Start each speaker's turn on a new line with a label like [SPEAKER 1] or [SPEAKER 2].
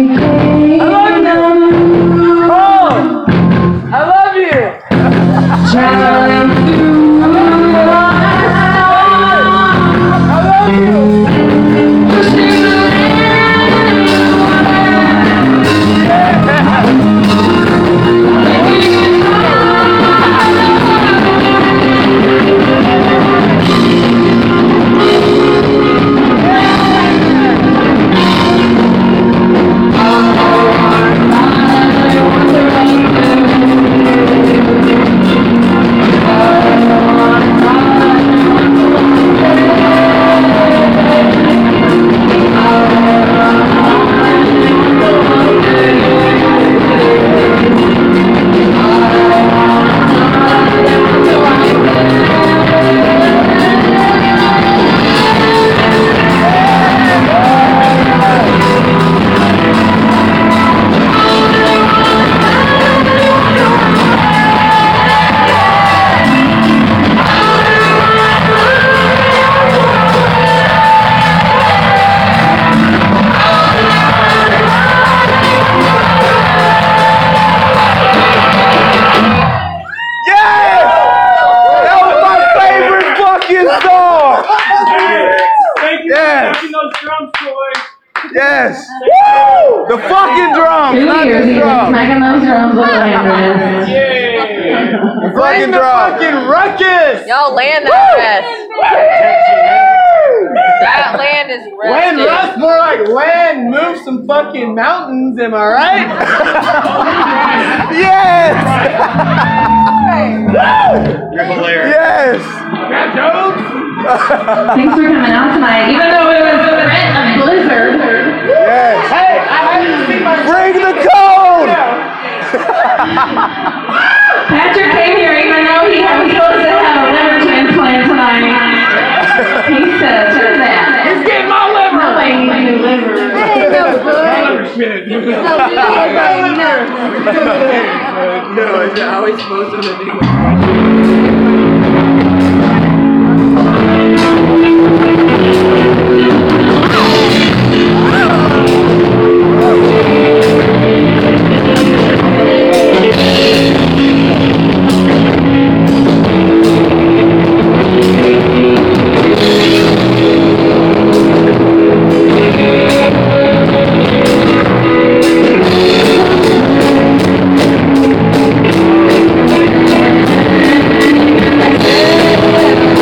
[SPEAKER 1] Because
[SPEAKER 2] Let's!
[SPEAKER 3] Yes. Thank you yes. for those drums, boys.
[SPEAKER 2] Yes.
[SPEAKER 3] Woo!
[SPEAKER 2] The fucking drums, Two not years the drums.
[SPEAKER 1] Smacking those drums all land,
[SPEAKER 3] Yeah. The fucking fucking ruckus.
[SPEAKER 4] Y'all land that rest. that land is rested. Land rust,
[SPEAKER 3] more like land move some fucking mountains. Am I right?
[SPEAKER 2] yes. You're hilarious. Yes!
[SPEAKER 1] Thanks for coming out tonight, even though it was the threat of blizzard.
[SPEAKER 2] Yes!
[SPEAKER 3] hey, I haven't seen my Bring the
[SPEAKER 2] cone!
[SPEAKER 1] Patrick came here even though he was supposed to have a liver transplant tonight. He said, "Screw that. He's getting my liver. Nobody needs new liver.
[SPEAKER 3] No, I
[SPEAKER 4] was supposed to